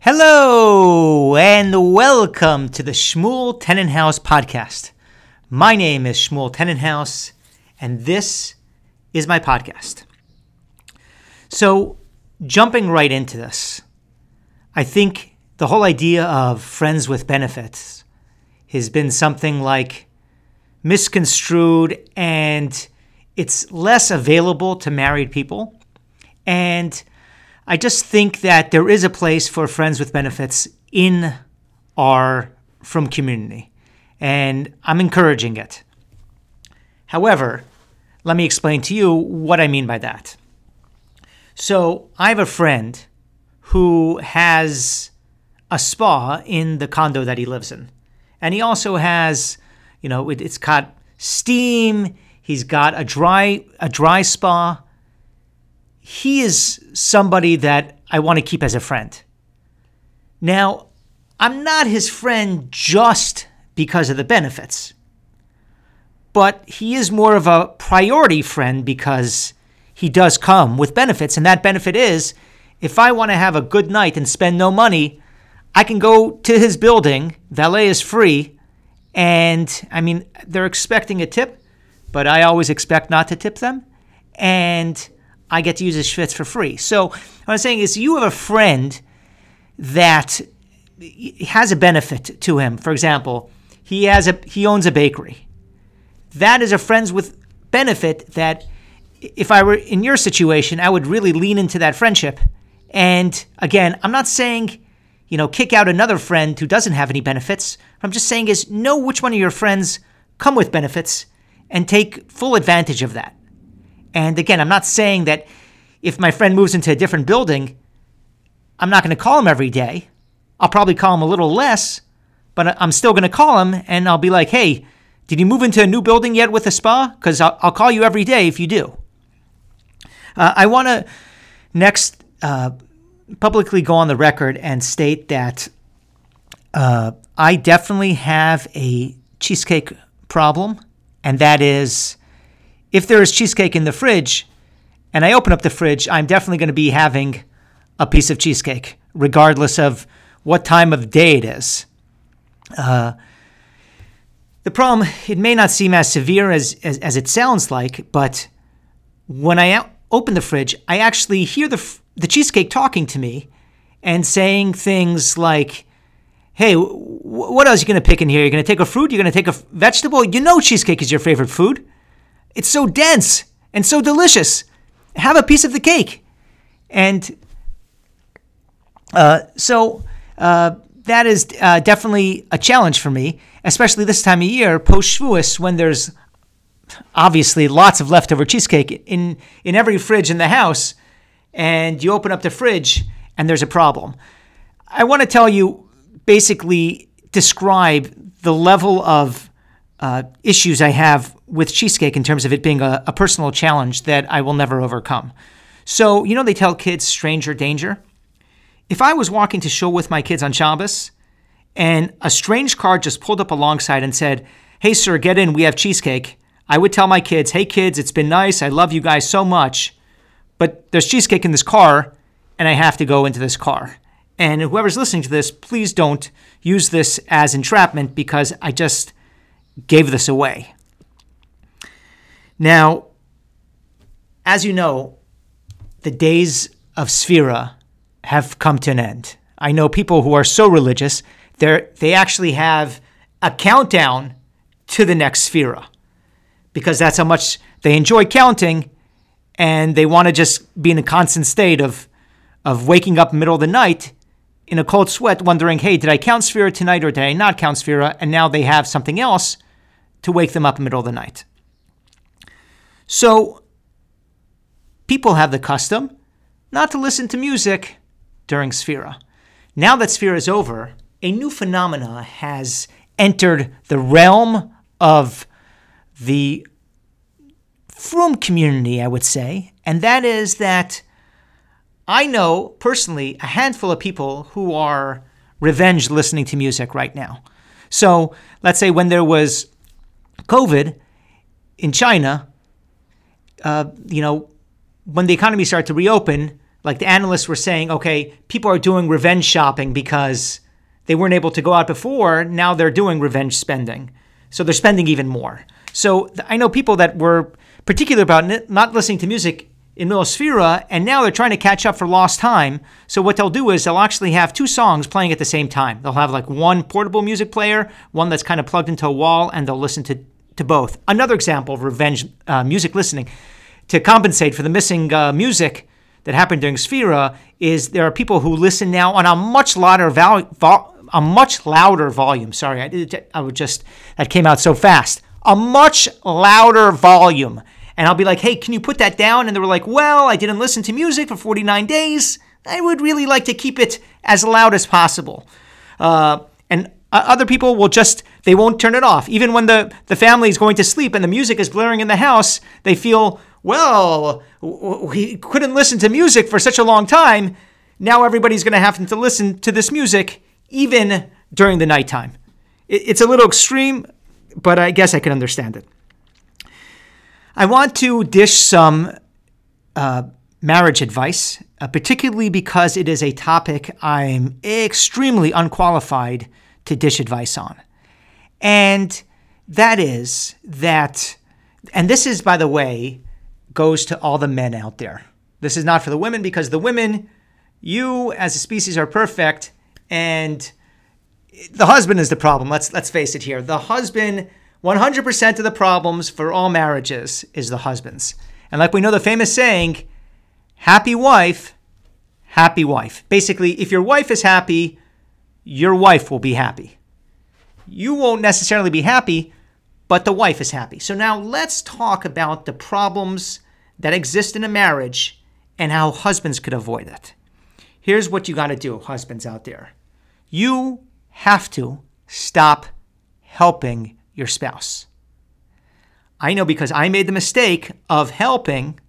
Hello and welcome to the Shmuel Tenenhouse podcast. My name is Shmuel Tenenhouse, and this is my podcast. So, jumping right into this, I think the whole idea of friends with benefits has been something like misconstrued and it's less available to married people. And I just think that there is a place for friends with benefits in our frum community, and I'm encouraging it. However, let me explain to you what I mean by that. So, I have a friend who has a spa in the condo that he lives in. And he also has, you know, it, it's got steam, he's got a dry a dry spa. He is somebody that I want to keep as a friend. Now, I'm not his friend just because of the benefits. But he is more of a priority friend because he does come with benefits and that benefit is if I want to have a good night and spend no money, I can go to his building. Valet is free. And I mean, they're expecting a tip, but I always expect not to tip them. And I get to use his schwitz for free. So what I'm saying is, you have a friend that has a benefit to him. For example, he has a he owns a bakery. That is a friends with benefit that if I were in your situation, I would really lean into that friendship. And again, I'm not saying you know, kick out another friend who doesn't have any benefits. What I'm just saying is know which one of your friends come with benefits and take full advantage of that. And again, I'm not saying that if my friend moves into a different building, I'm not going to call him every day. I'll probably call him a little less, but I'm still going to call him and I'll be like, hey, did you move into a new building yet with a spa? Because I'll, I'll, call you every day if you do. Uh, I want to next uh, publicly go on the record and state that uh, I definitely have a cheesecake problem, and that is if there is cheesecake in the fridge and I open up the fridge, I'm definitely going to be having a piece of cheesecake, regardless of what time of day it is. Uh, the problem, it may not seem as severe as, as, as it sounds like, but when I open the fridge, I actually hear the, the cheesecake talking to me and saying things like, hey, what else are you going to pick in here? You're going to take a fruit? You're going to take a vegetable? You know cheesecake is your favorite food. It's so dense and so delicious. Have a piece of the cake. And uh, so uh, that is uh, definitely a challenge for me, especially this time of year, post Shavuos, when there's obviously lots of leftover cheesecake in, in every fridge in the house and you open up the fridge and there's a problem. I want to tell you basically describe the level of uh, issues I have with cheesecake in terms of it being a, a personal challenge that I will never overcome. So, you know, they tell kids stranger danger. If I was walking to shul with my kids on Shabbos and a strange car just pulled up alongside and said, Hey, sir, get in, we have cheesecake, I would tell my kids, Hey, kids, it's been nice. I love you guys so much but there's cheesecake in this car, and I have to go into this car. And whoever's listening to this, please don't use this as entrapment because I just gave this away. Now, as you know, the days of Sphira have come to an end. I know people who are so religious, they they actually have a countdown to the next Sphira because that's how much they enjoy counting and they want to just be in a constant state of of waking up middle of the night in a cold sweat, wondering, hey, did I count Sphira tonight or did I not count Sphira? And now they have something else to wake them up in the middle of the night. So people have the custom not to listen to music during Sphira. Now that Sphira is over, a new phenomena has entered the realm of the frum community, I would say, and that is that I know personally a handful of people who are revenge listening to music right now. So let's say when there was COVID in China, uh, you know, when the economy started to reopen, like the analysts were saying, okay, people are doing revenge shopping because they weren't able to go out before. Now they're doing revenge spending. So they're spending even more. So I know people that were particular about not listening to music in Milosfera, and now they're trying to catch up for lost time. So what they'll do is they'll actually have two songs playing at the same time. They'll have like one portable music player, one that's kind of plugged into a wall, and they'll listen to, to both. Another example of revenge uh, music listening to compensate for the missing uh, music that happened during Sfera is there are people who listen now on a much louder val- vol- a much louder volume. Sorry, I I would just that came out so fast. A much louder volume and I'll be like, hey, can you put that down? And they were like, well, I didn't listen to music for 49 days. I would really like to keep it as loud as possible. Uh, and other people will just, they won't turn it off. Even when the, the family is going to sleep and the music is blaring in the house, they feel, well, we couldn't listen to music for such a long time. Now everybody's going to have to listen to this music even during the nighttime. It's a little extreme, but I guess I can understand it. I want to dish some uh, marriage advice, uh, particularly because it is a topic I'm extremely unqualified to dish advice on. And that is that, and this is, by the way, goes to all the men out there. This is not for the women because the women, you as a species are perfect, and the husband is the problem. Let's let's face it here. The husband 100% of the problems for all marriages is the husband's. And like we know the famous saying, happy wife, happy wife. Basically, if your wife is happy, your wife will be happy. You won't necessarily be happy, but the wife is happy. So now let's talk about the problems that exist in a marriage and how husbands could avoid it. Here's what you got to do, husbands out there. You have to stop helping your spouse. I know because I made the mistake of helping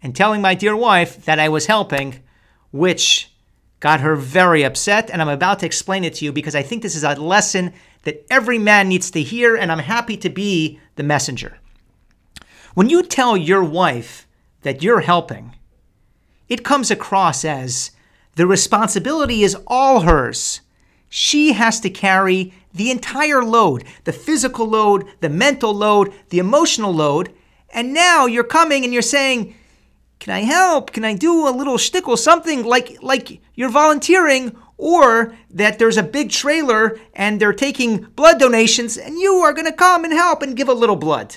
and telling my dear wife that I was helping, which got her very upset. And I'm about to explain it to you because I think this is a lesson that every man needs to hear, and I'm happy to be the messenger. When you tell your wife that you're helping, it comes across as the responsibility is all hers. She has to carry the entire load the physical load, the mental load, the emotional load. And now you're coming and you're saying, Can I help? Can I do a little shtickle, something like, like you're volunteering? Or that there's a big trailer and they're taking blood donations and you are going to come and help and give a little blood.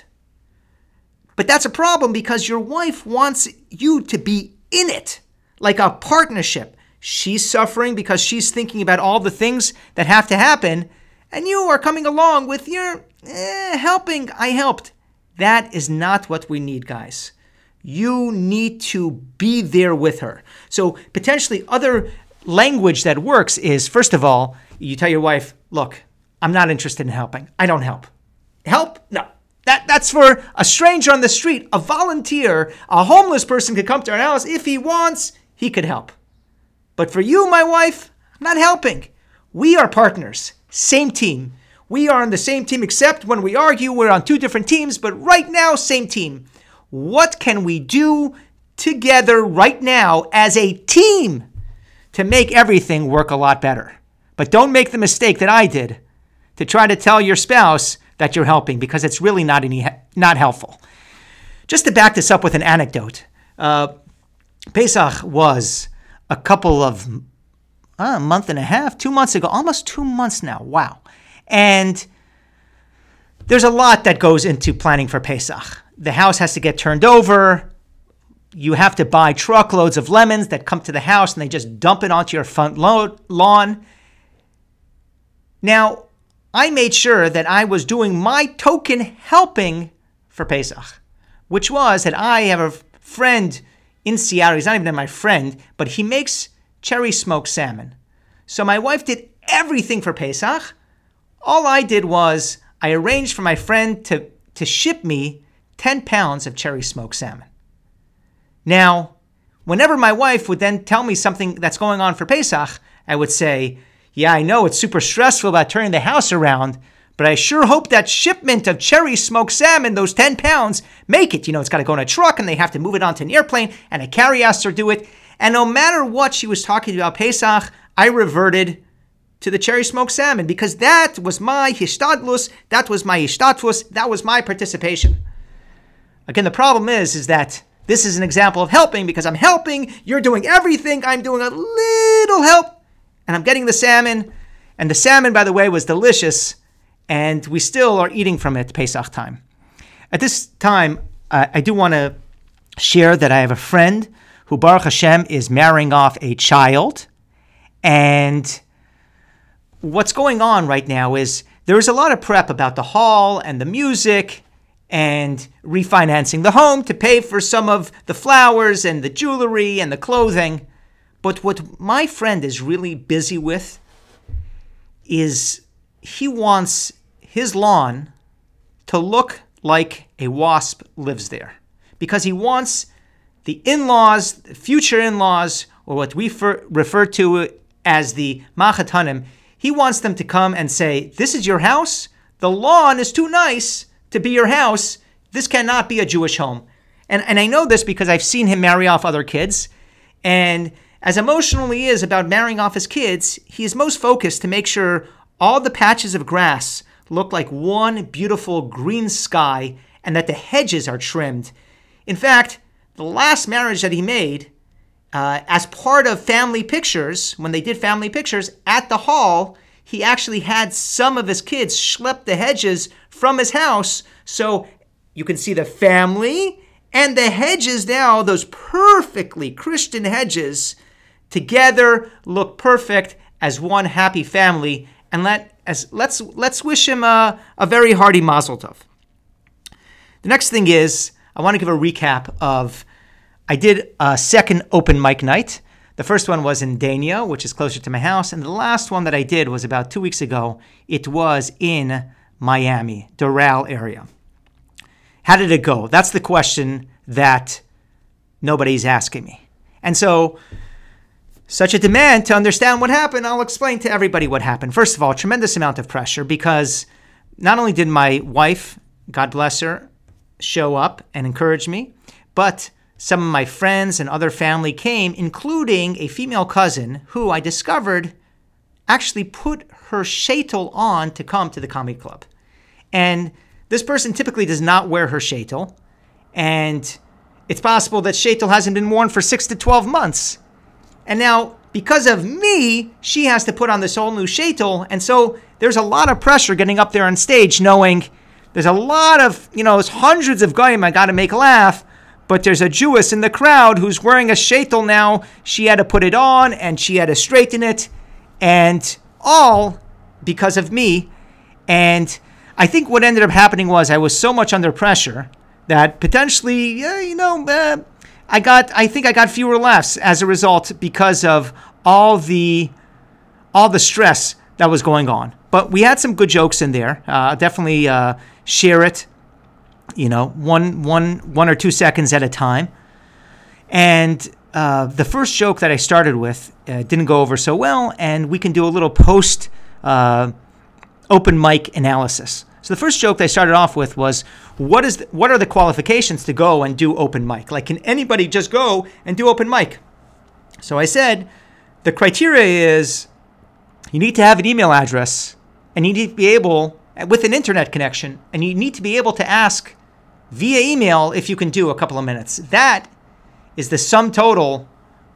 But that's a problem because your wife wants you to be in it, like a partnership. She's suffering because she's thinking about all the things that have to happen and you are coming along with your eh, helping. I helped. That is not what we need, guys. You need to be there with her. So, potentially, other language that works is first of all, you tell your wife, Look, I'm not interested in helping. I don't help. Help? No. That, that's for a stranger on the street, a volunteer, a homeless person could come to our house. If he wants, he could help. But for you, my wife, I'm not helping. We are partners. Same team. We are on the same team, except when we argue, we're on two different teams, but right now, same team. What can we do together right now as a team to make everything work a lot better? But don't make the mistake that I did to try to tell your spouse that you're helping because it's really not any not helpful. Just to back this up with an anecdote, uh, Pesach was a couple of a month and a half, two months ago, almost two months now. Wow. And there's a lot that goes into planning for Pesach. The house has to get turned over. You have to buy truckloads of lemons that come to the house and they just dump it onto your front lawn. Now, I made sure that I was doing my token helping for Pesach, which was that I have a friend in Seattle. He's not even my friend, but he makes cherry smoked salmon. So my wife did everything for Pesach. All I did was I arranged for my friend to, to ship me 10 pounds of cherry smoked salmon. Now, whenever my wife would then tell me something that's going on for Pesach, I would say, Yeah, I know it's super stressful about turning the house around, but I sure hope that shipment of cherry smoked salmon, those 10 pounds, make it. You know, it's got to go in a truck and they have to move it onto an airplane and a to do it. And no matter what she was talking about Pesach, I reverted to the cherry smoked salmon because that was my hishtadlus, that was my hishtatfus, that was my participation. Again, the problem is, is that this is an example of helping because I'm helping, you're doing everything, I'm doing a little help, and I'm getting the salmon. And the salmon, by the way, was delicious, and we still are eating from it Pesach time. At this time, uh, I do want to share that I have a friend who, Baruch Hashem, is marrying off a child. And what's going on right now is there is a lot of prep about the hall and the music and refinancing the home to pay for some of the flowers and the jewelry and the clothing. But what my friend is really busy with is he wants his lawn to look like a wasp lives there because he wants the in laws, future in laws, or what we fer- refer to as the Machatanim, he wants them to come and say, This is your house. The lawn is too nice to be your house. This cannot be a Jewish home. And, and I know this because I've seen him marry off other kids. And as emotional he is about marrying off his kids, he is most focused to make sure all the patches of grass look like one beautiful green sky and that the hedges are trimmed. In fact, the last marriage that he made, uh, as part of family pictures, when they did family pictures at the hall, he actually had some of his kids schlep the hedges from his house. So you can see the family and the hedges now, those perfectly Christian hedges, together look perfect as one happy family. And let as let's let's wish him a, a very hearty mazel tov. The next thing is I want to give a recap of I did a second open mic night. The first one was in Dania, which is closer to my house, and the last one that I did was about two weeks ago. It was in Miami, Doral area. How did it go? That's the question that nobody's asking me. And so, such a demand to understand what happened, I'll explain to everybody what happened. First of all, tremendous amount of pressure because not only did my wife, God bless her, show up and encourage me, but some of my friends and other family came, including a female cousin who I discovered actually put her shaitel on to come to the comedy club. And this person typically does not wear her shaitel, and it's possible that shaitel hasn't been worn for six to 12 months. And now, because of me, she has to put on this whole new shaitel, and so there's a lot of pressure getting up there on stage knowing there's a lot of, you know, there's hundreds of goyim I got to make laugh, but there's a Jewess in the crowd who's wearing a shaitel now. She had to put it on and she had to straighten it, and all because of me. And I think what ended up happening was I was so much under pressure that potentially, you know, uh, I got I think I got fewer laughs as a result because of all the all the stress that was going on. But we had some good jokes in there. Uh, definitely uh, share it, you know, one one one or two seconds at a time. And uh, the first joke that I started with uh, didn't go over so well, and we can do a little post uh, open mic analysis. So the first joke I started off with was, what is the, what are the qualifications to go and do open mic? Like, can anybody just go and do open mic? So I said, the criteria is you need to have an email address and you need to be able with an internet connection and you need to be able to ask via email if you can do a couple of minutes. That is the sum total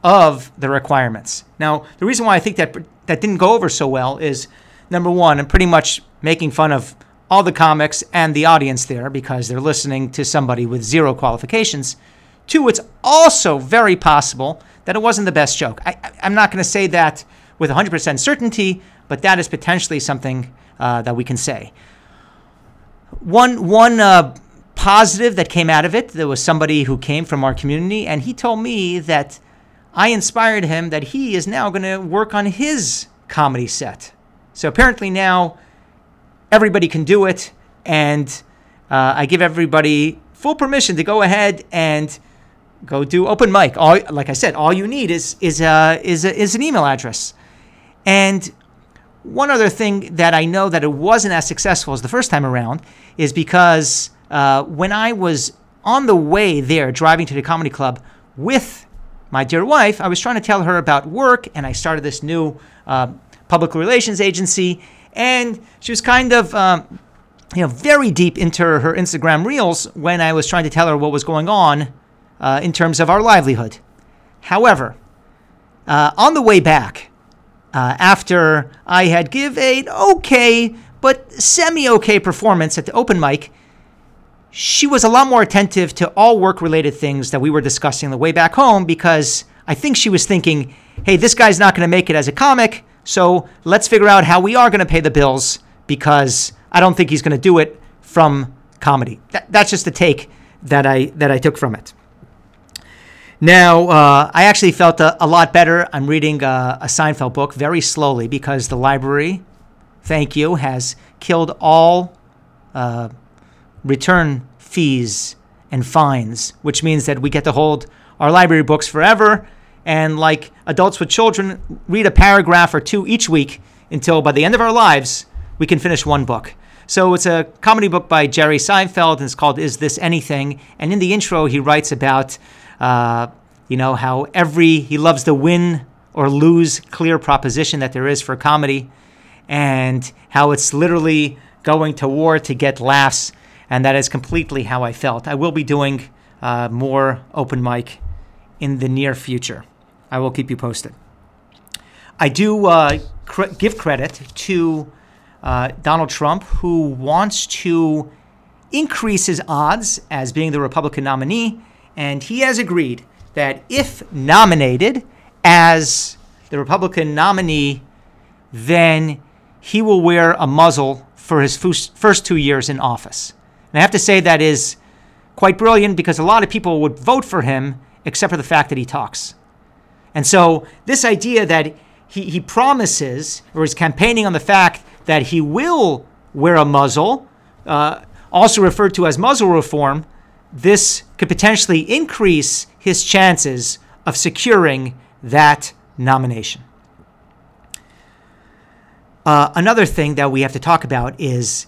of the requirements. Now, the reason why I think that that didn't go over so well is number one, I'm pretty much making fun of all the comics and the audience there because they're listening to somebody with zero qualifications. Two, it's also very possible that it wasn't the best joke. I, am not going to say that with 100% certainty, but that is potentially something uh, that we can say. One, one uh, positive that came out of it, there was somebody who came from our community, and he told me that I inspired him that he is now going to work on his comedy set. So apparently now everybody can do it, and uh, I give everybody full permission to go ahead and go do open mic. All, like I said, all you need is is uh, is is an email address, and one other thing that I know that it wasn't as successful as the first time around is because uh, when I was on the way there driving to the comedy club with my dear wife, I was trying to tell her about work, and I started this new uh, public relations agency, and she was kind of. Um, you know, very deep into her Instagram reels when I was trying to tell her what was going on uh, in terms of our livelihood. However, uh, on the way back, uh, after I had give a okay but semi okay performance at the open mic, she was a lot more attentive to all work related things that we were discussing the way back home because I think she was thinking, hey, this guy's not going to make it as a comic, so let's figure out how we are going to pay the bills because I don't think he's going to do it from comedy. That, that's just the take that I that I took from it. Now, uh, I actually felt a, a, lot better. I'm reading uh, a Seinfeld book very slowly because the library, thank you, has killed all uh, return fees and fines, which means that we get to hold our library books forever. And like adults with children, read a paragraph or two each week until by the end of our lives, we can finish one book. So it's a comedy book by Jerry Seinfeld, and it's called Is This Anything? And in the intro, he writes about, uh, you know, how every, he loves the win or lose clear proposition that there is for comedy, and how it's literally going to war to get laughs and that is completely how I felt. I will be doing uh, more open mic in the near future. I will keep you posted. I do uh, cr- give credit to uh, Donald Trump, who wants to increase his odds as being the Republican nominee, and he has agreed that if nominated as the Republican nominee, then he will wear a muzzle for his first two years in office. And I have to say that is quite brilliant because a lot of people would vote for him except for the fact that he talks. And so this idea that he, he promises or is campaigning on the fact that he will wear a muzzle, uh, also referred to as muzzle reform, this could potentially increase his chances of securing that nomination. Uh, another thing that we have to talk about is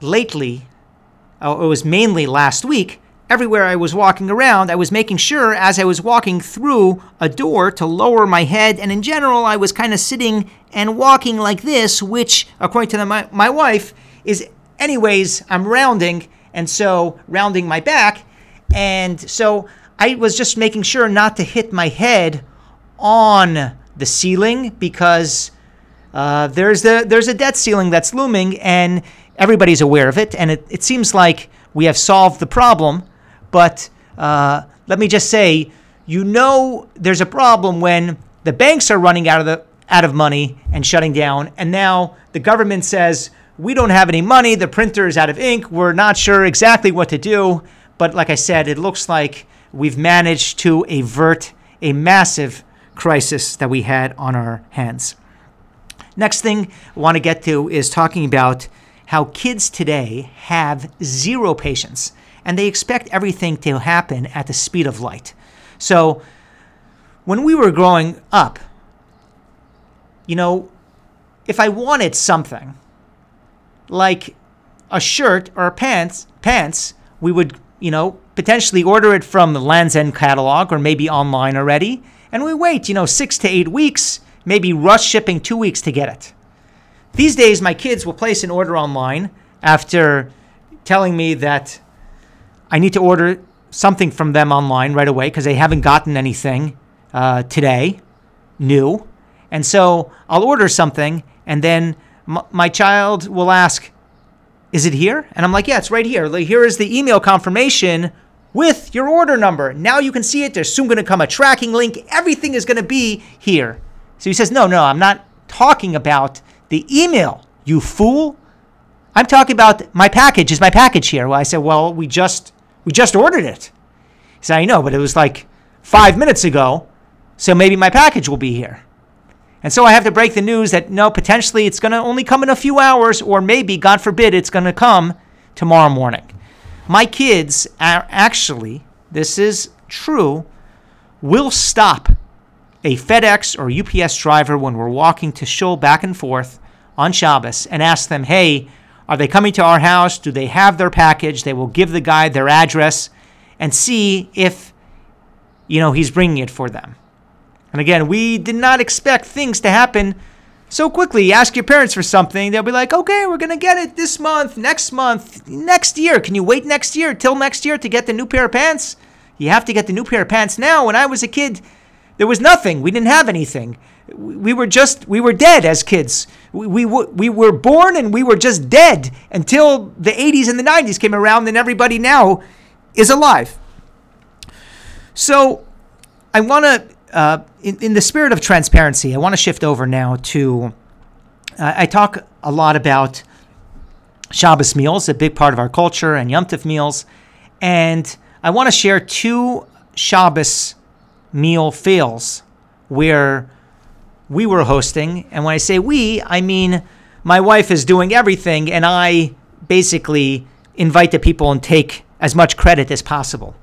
lately uh, it was mainly last week, everywhere I was walking around, I was making sure as I was walking through a door to lower my head. And in general, I was kind of sitting and walking like this, which, according to the, my, my wife, is, anyways, I'm rounding. And so, rounding my back. And so, I was just making sure not to hit my head on the ceiling because uh, there's the there's a debt ceiling that's looming, and everybody's aware of it, and it, it seems like we have solved the problem. But uh, let me just say, you know, there's a problem when the banks are running out of the out of money and shutting down, and now the government says we don't have any money. The printer is out of ink. We're not sure exactly what to do. But like I said, it looks like we've managed to avert a massive crisis that we had on our hands. Next thing I want to get to is talking about how kids today have zero patience and they expect everything to happen at the speed of light. So, when we were growing up, you know, if I wanted something like a shirt or pants, pants, we would, you know, potentially order it from the Land's End catalog or maybe online already, and we wait, you know, 6 to 8 weeks, maybe rush shipping 2 weeks to get it. These days, my kids will place an order online after telling me that I need to order something from them online right away because they haven't gotten anything uh, today new. And so I'll order something, and then m- my child will ask, Is it here? And I'm like, Yeah, it's right here. Like, here is the email confirmation with your order number. Now you can see it. There's soon going to come a tracking link. Everything is going to be here. So he says, No, no, I'm not talking about the email, you fool. I'm talking about my package. Is my package here? Well, I said, well, we just we just ordered it. He said, I know, but it was like five minutes ago, so maybe my package will be here. And so I have to break the news that no, potentially it's going to only come in a few hours, or maybe, God forbid, it's going to come tomorrow morning. My kids are actually, this is true, will stop a FedEx or UPS driver when we're walking to shul back and forth on Shabbos and ask them, hey, are they coming to our house? Do they have their package? They will give the guy their address and see if, you know, he's bringing it for them. And again, we did not expect things to happen so quickly. Ask your parents for something, they'll be like, okay, we're going to get it this month, next month, next year. Can you wait next year, till next year to get the new pair of pants? You have to get the new pair of pants now. When I was a kid, there was nothing. We didn't have anything. We were just, we were dead as kids. We, we, we were born and we were just dead until the 80s and the 90s came around, and everybody now is alive. So I want to, uh, in, in the spirit of transparency, I want to shift over now to, uh, I talk a lot about Shabbos meals, a big part of our culture, and Yom Tov meals. And I want to share two Shabbos meal fails where we were hosting. And when I say we, I mean my wife is doing everything, and I basically invite the people and take as much credit as possible.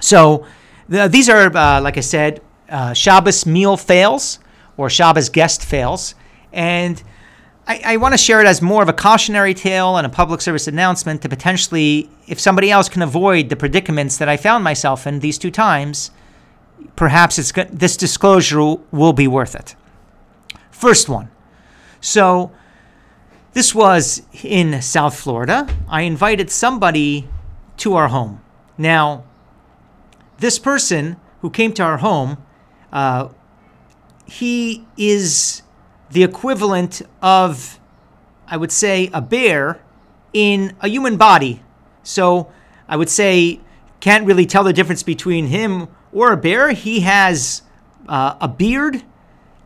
So the, these are, uh, like I said, uh, Shabbos meal fails or Shabbos guest fails. And I, I want to share it as more of a cautionary tale and a public service announcement to potentially, if somebody else can avoid the predicaments that I found myself in these two times, perhaps it's this disclosure will be worth it. First one. So this was in South Florida. I invited somebody to our home. Now, this person who came to our home, uh, he is the equivalent of, I would say, a bear in a human body. So I would say, can't really tell the difference between him or a bear. He has uh, a beard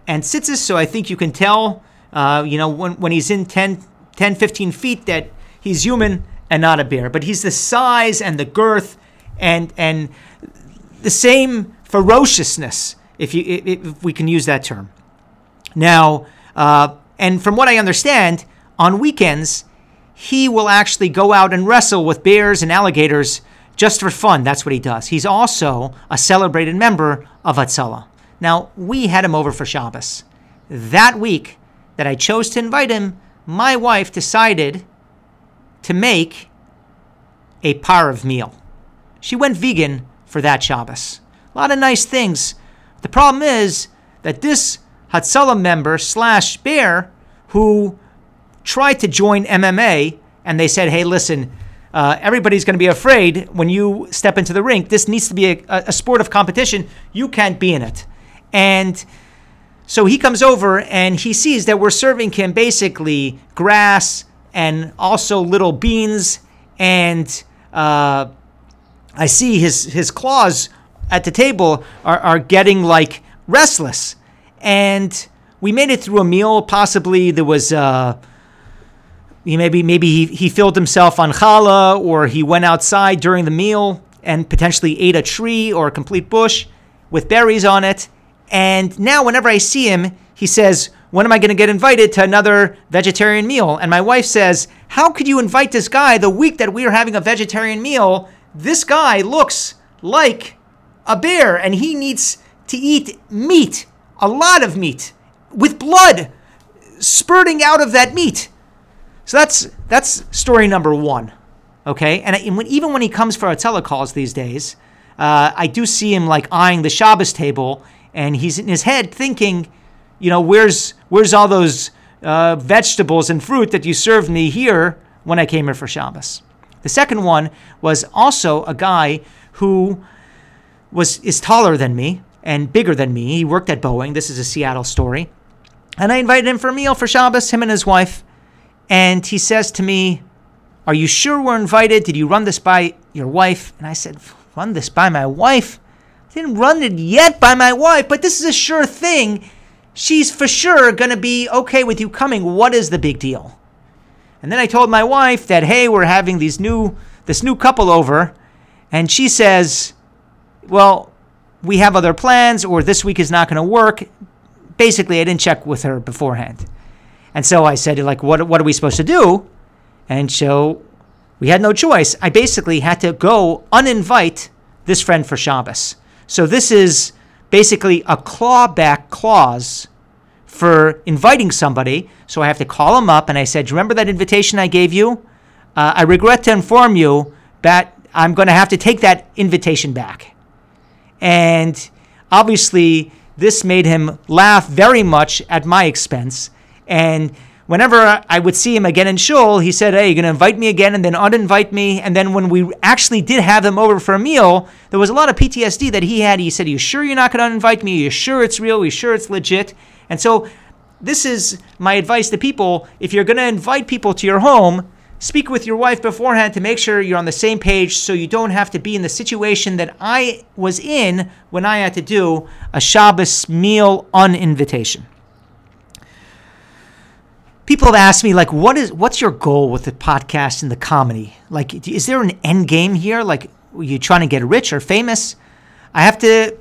and tzitzis, so I think you can tell, uh, you know, when, when he's in 10, 10, 15 feet that he's human and not a bear. But he's the size and the girth and and the same ferociousness, if you if we can use that term. Now, uh, and from what I understand, on weekends he will actually go out and wrestle with bears and alligators just for fun. That's what he does. He's also a celebrated member of Hatzalah. Now, we had him over for Shabbos. That week that I chose to invite him, my wife decided to make a pareve meal. She went vegan for that Shabbos. A lot of nice things. The problem is that this Hatzalah member slash bear who tried to join MMA and they said, hey, listen, uh, everybody's going to be afraid when you step into the rink. This needs to be a, a sport of competition. You can't be in it. And so he comes over and he sees that we're serving him basically grass and also little beans. And uh, I see his, his claws at the table are, are getting like restless. And we made it through a meal. Possibly there was. Uh, maybe maybe he, he filled himself on challah or he went outside during the meal and potentially ate a tree or a complete bush with berries on it. And now whenever I see him, he says, when am I going to get invited to another vegetarian meal? And my wife says, How could you invite this guy the week that we are having a vegetarian meal? This guy looks like a bear and he needs to eat meat, a lot of meat, with blood spurting out of that meat. So that's that's story number one. Okay, and, and when, even when he comes for our telecalls these days, uh, I do see him like eyeing the Shabbos table, and he's in his head thinking, you know, where's where's all those uh, vegetables and fruit that you served me here when I came here for Shabbos? The second one was also a guy who was is taller than me and bigger than me. He worked at Boeing. This is a Seattle story, and I invited him for a meal for Shabbos. Him and his wife. And he says to me, Are you sure we're invited? Did you run this by your wife? And I said, Run this by my wife? I didn't run it yet by my wife, but this is a sure thing. She's for sure going to be okay with you coming. What is the big deal? And then I told my wife that, hey, we're having these new this new couple over, and she says, Well, we have other plans, or this week is not going to work. Basically, I didn't check with her beforehand. And so I said, like, what, what are we supposed to do? And so we had no choice. I basically had to go uninvite this friend for Shabbos. So this is basically a clawback clause for inviting somebody. So I have to call them up and I said, Remember that invitation I gave you? Uh, I regret to inform you that I'm going to have to take that invitation back. And obviously, this made him laugh very much at my expense. And whenever I would see him again in shul, he said, Hey, you're going to invite me again and then uninvite me. And then when we actually did have him over for a meal, there was a lot of PTSD that he had. He said, you sure you're not going to uninvite me? Are you sure it's real? Are you sure it's legit? And so, this is my advice to people. If you're going to invite people to your home, speak with your wife beforehand to make sure you're on the same page so you don't have to be in the situation that I was in when I had to do a Shabbos meal uninvitation people have asked me like what is what's your goal with the podcast and the comedy? Like is there an end game here? Like are you trying to get rich or famous? I have to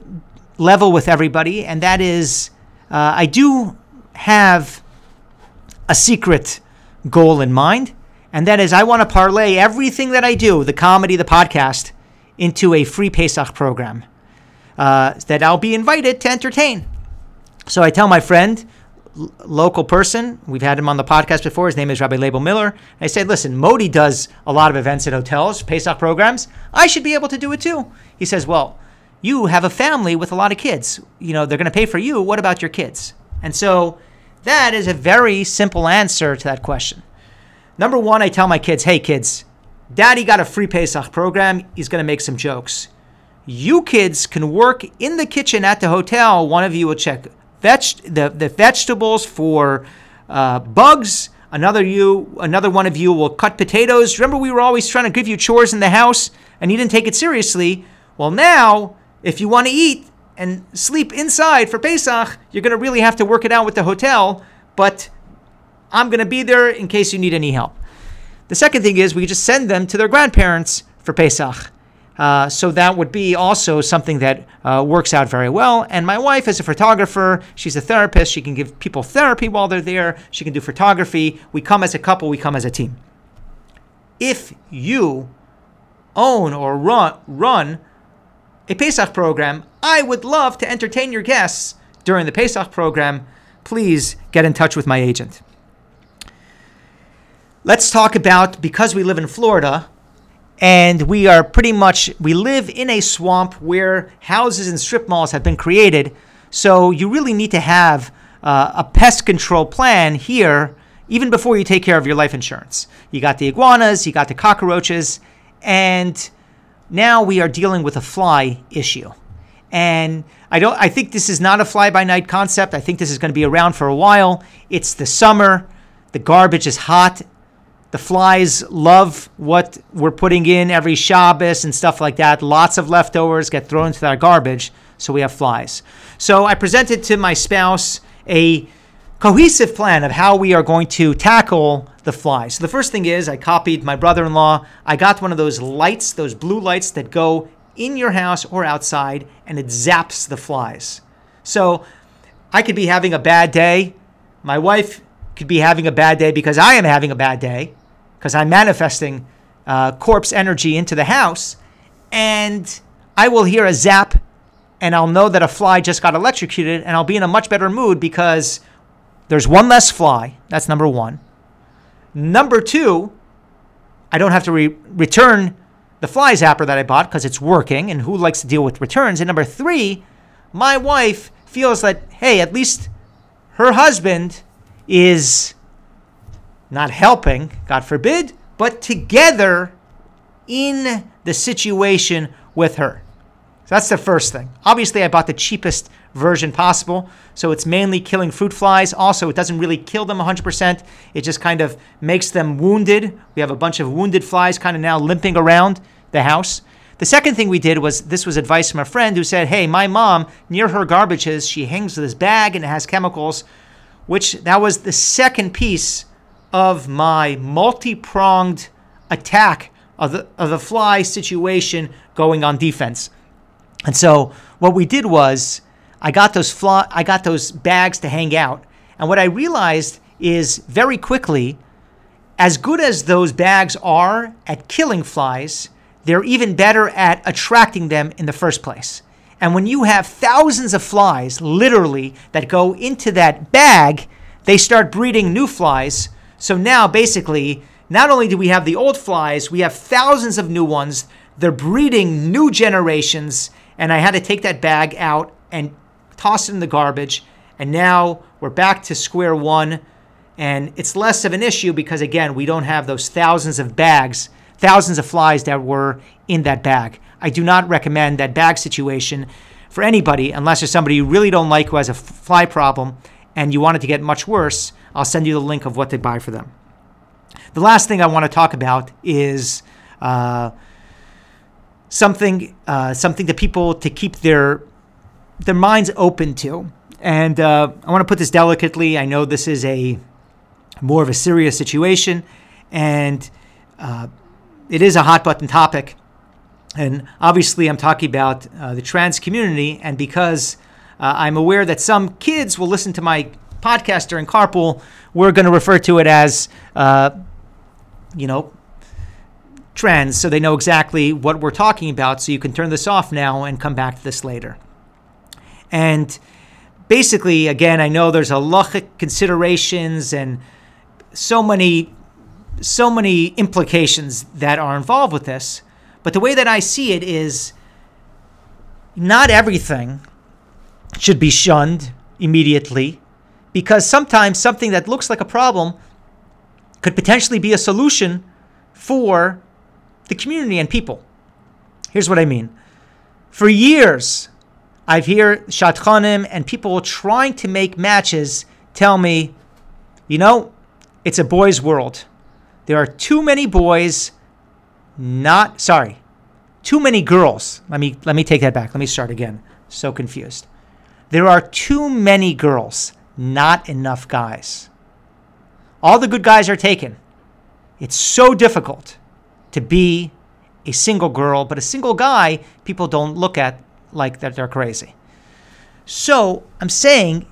level with everybody and that is uh, i do have a secret goal in mind and that is i want to parlay everything that i do the comedy the podcast into a free pesach program uh, that i'll be invited to entertain so i tell my friend local person. We've had him on the podcast before. His name is Rabbi Label Miller. I said, listen, Modi does a lot of events at hotels, Pesach programs. I should be able to do it too. He says, well, you have a family with a lot of kids. You know, they're going to pay for you. What about your kids? And so that is a very simple answer to that question. Number one, I tell my kids, hey, kids, daddy got a free Pesach program. He's going to make some jokes. You kids can work in the kitchen at the hotel. One of you will check veg- the, the vegetables for uh, bugs. Another you, another one of you will cut potatoes. Remember, we were always trying to give you chores in the house, and you didn't take it seriously. Well, now, if you want to eat and sleep inside for Pesach, you're going to really have to work it out with the hotel. But I'm going to be there in case you need any help. The second thing is we just send them to their grandparents for Pesach. Uh, so that would be also something that uh, works out very well. And my wife is a photographer. She's a therapist. She can give people therapy while they're there. She can do photography. We come as a couple. We come as a team. If you own or run run a Pesach program, I would love to entertain your guests during the Pesach program. Please get in touch with my agent. Let's talk about because we live in Florida and we are pretty much we live in a swamp where houses and strip malls have been created so you really need to have uh, a pest control plan here even before you take care of your life insurance you got the iguanas you got the cockroaches and now we are dealing with a fly issue and I don't I think this is not a fly by night concept. I think this is going to be around for a while. It's the summer. The garbage is hot the flies love what we're putting in every Shabbos and stuff like that. Lots of leftovers get thrown into our garbage, so we have flies. So I presented to my spouse a cohesive plan of how we are going to tackle the flies. So the first thing is I copied my brother-in-law. I got one of those lights, those blue lights that go in your house or outside and it zaps the flies. So I could be having a bad day. My wife could be having a bad day because I am having a bad day because I'm manifesting uh, corpse energy into the house, and I will hear a zap, and I'll know that a fly just got electrocuted, and I'll be in a much better mood because there's one less fly. That's number one. Number two, I don't have to re- return the fly zapper that I bought because it's working, and who likes to deal with returns? And number three, my wife feels that, hey, at least her husband is not helping, God forbid, but together in the situation with her. So that's the first thing. Obviously, I bought the cheapest version possible. So it's mainly killing fruit flies. Also, it doesn't really kill them 100%. It just kind of makes them wounded. We have a bunch of wounded flies kind of now limping around the house. The second thing we did was this was advice from a friend who said, Hey, my mom, near her garbages, she hangs this bag and it has chemicals, which that was the second piece of my multi pronged attack of the, of the fly situation going on defense. And so what we did was I got those fly, I got those bags to hang out. And what I realized is very quickly, as good as those bags are at killing flies, they're even better at attracting them in the first place. And when you have thousands of flies, literally, that go into that bag, they start breeding new flies. So now, basically, not only do we have the old flies, we have thousands of new ones. They're breeding new generations. And I had to take that bag out and toss it in the garbage. And now we're back to square one. And it's less of an issue because, again, we don't have those thousands of bags, thousands of flies that were in that bag. I do not recommend that bag situation for anybody unless there's somebody you really don't like who has a fly problem and you want it to get much worse. I'll send you the link of what they buy for them. The last thing I want to talk about is uh, something uh, something to people to keep their their minds open to. And uh, I want to put this delicately. I know this is a more of a serious situation, and uh, it is a hot button topic. And obviously, I'm talking about uh, the trans community. And because uh, I'm aware that some kids will listen to my podcast during carpool, we're going to refer to it as, uh, you know, trans, so they know exactly what we're talking about. So you can turn this off now and come back to this later. And basically, again, I know there's a lot of considerations and so many, so many implications that are involved with this. But the way that I see it is not everything should be shunned immediately because sometimes something that looks like a problem could potentially be a solution for the community and people. Here's what I mean. For years, I've heard shatchanim and people trying to make matches tell me, you know, it's a boys' world. There are too many boys not sorry, too many girls. Let me let me take that back. Let me start again. So confused. There are too many girls, not enough guys. All the good guys are taken. It's so difficult to be a single girl, but a single guy, people don't look at like that they're crazy. So I'm saying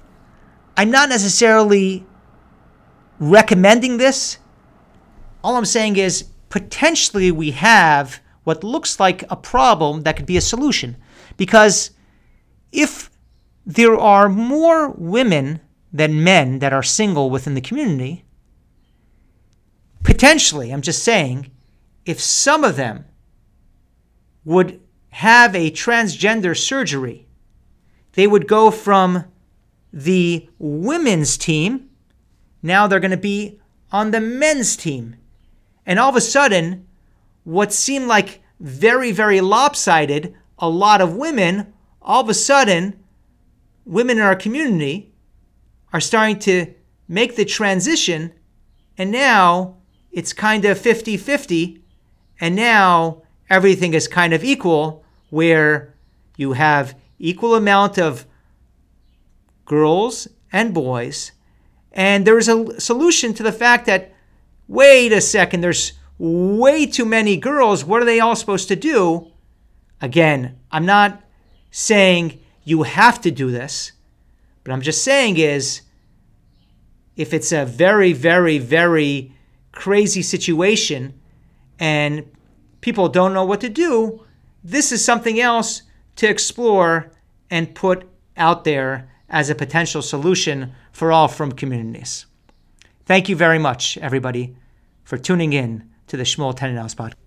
I'm not necessarily recommending this. All I'm saying is potentially we have what looks like a problem that could be a solution. Because if there are more women than men that are single within the community, potentially, I'm just saying, if some of them would have a transgender surgery, they would go from the women's team, now they're going to be on the men's team. And all of a sudden, what seemed like very, very lopsided, a lot of women, all of a sudden, women in our community are starting to make the transition. And now it's kind of 50 50. And now everything is kind of equal, where you have equal amount of girls and boys. And there is a solution to the fact that wait a second, there's way too many girls. What are they all supposed to do? Again, I'm not saying you have to do this, but I'm just saying is if it's a very, very, very crazy situation and people don't know what to do, this is something else to explore and put out there as a potential solution for all frum communities. Thank you very much, everybody, for tuning in to the Shmuel Tenenhaus podcast.